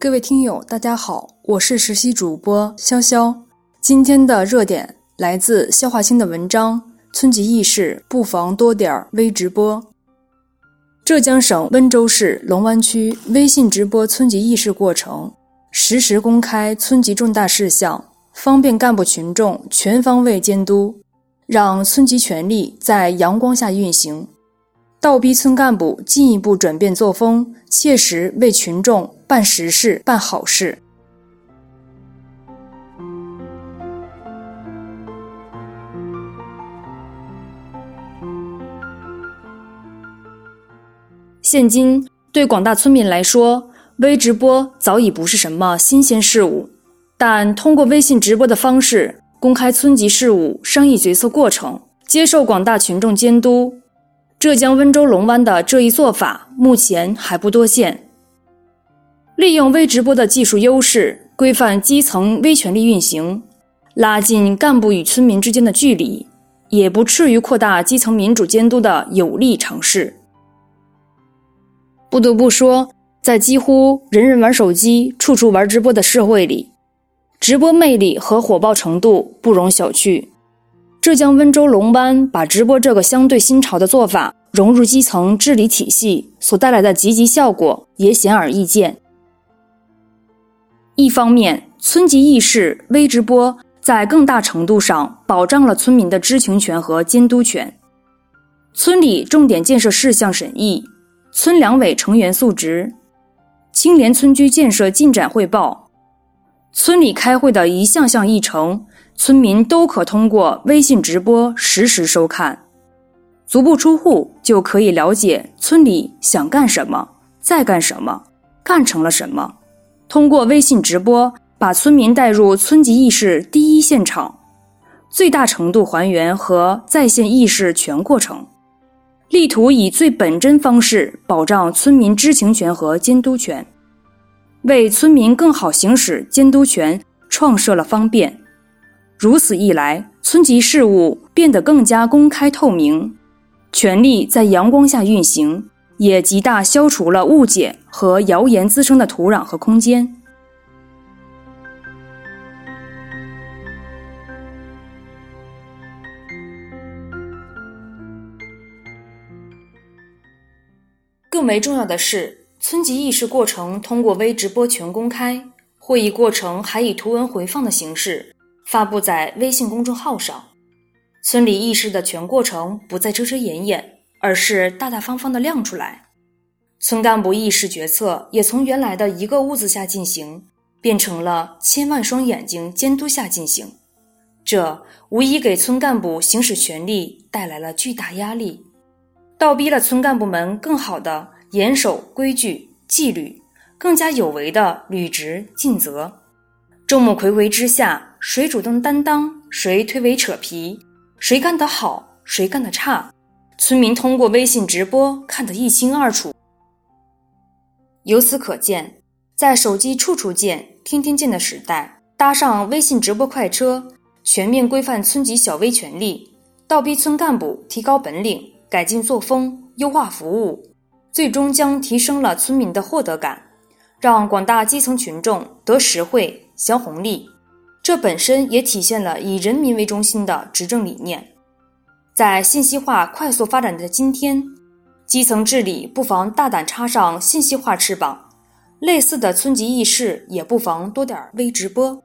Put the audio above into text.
各位听友，大家好，我是实习主播潇潇。今天的热点来自肖华清的文章《村级议事不妨多点微直播》。浙江省温州市龙湾区微信直播村级议事过程，实时公开村级重大事项，方便干部群众全方位监督，让村级权力在阳光下运行。倒逼村干部进一步转变作风，切实为群众办实事、办好事。现今对广大村民来说，微直播早已不是什么新鲜事物，但通过微信直播的方式公开村级事务、商议决策过程，接受广大群众监督。浙江温州龙湾的这一做法目前还不多见。利用微直播的技术优势，规范基层微权力运行，拉近干部与村民之间的距离，也不至于扩大基层民主监督的有利尝试。不得不说，在几乎人人玩手机、处处玩直播的社会里，直播魅力和火爆程度不容小觑。浙江温州龙湾把直播这个相对新潮的做法融入基层治理体系，所带来的积极效果也显而易见。一方面，村级议事微直播在更大程度上保障了村民的知情权和监督权。村里重点建设事项审议、村两委成员述职、青年村居建设进展汇报、村里开会的一项项议程。村民都可通过微信直播实时收看，足不出户就可以了解村里想干什么、在干什么、干成了什么。通过微信直播，把村民带入村级议事第一现场，最大程度还原和再现议事全过程，力图以最本真方式保障村民知情权和监督权，为村民更好行使监督权创设了方便。如此一来，村级事务变得更加公开透明，权力在阳光下运行，也极大消除了误解和谣言滋生的土壤和空间。更为重要的是，村级议事过程通过微直播全公开，会议过程还以图文回放的形式。发布在微信公众号上，村里议事的全过程不再遮遮掩掩，而是大大方方的亮出来。村干部议事决策也从原来的一个屋子下进行，变成了千万双眼睛监督下进行。这无疑给村干部行使权力带来了巨大压力，倒逼了村干部们更好的严守规矩纪律，更加有为的履职尽责。众目睽睽之下。谁主动担当，谁推诿扯皮，谁干得好，谁干得差，村民通过微信直播看得一清二楚。由此可见，在手机处处见、天天见的时代，搭上微信直播快车，全面规范村级小微权力，倒逼村干部提高本领、改进作风、优化服务，最终将提升了村民的获得感，让广大基层群众得实惠、享红利。这本身也体现了以人民为中心的执政理念。在信息化快速发展的今天，基层治理不妨大胆插上信息化翅膀，类似的村级议事也不妨多点微直播。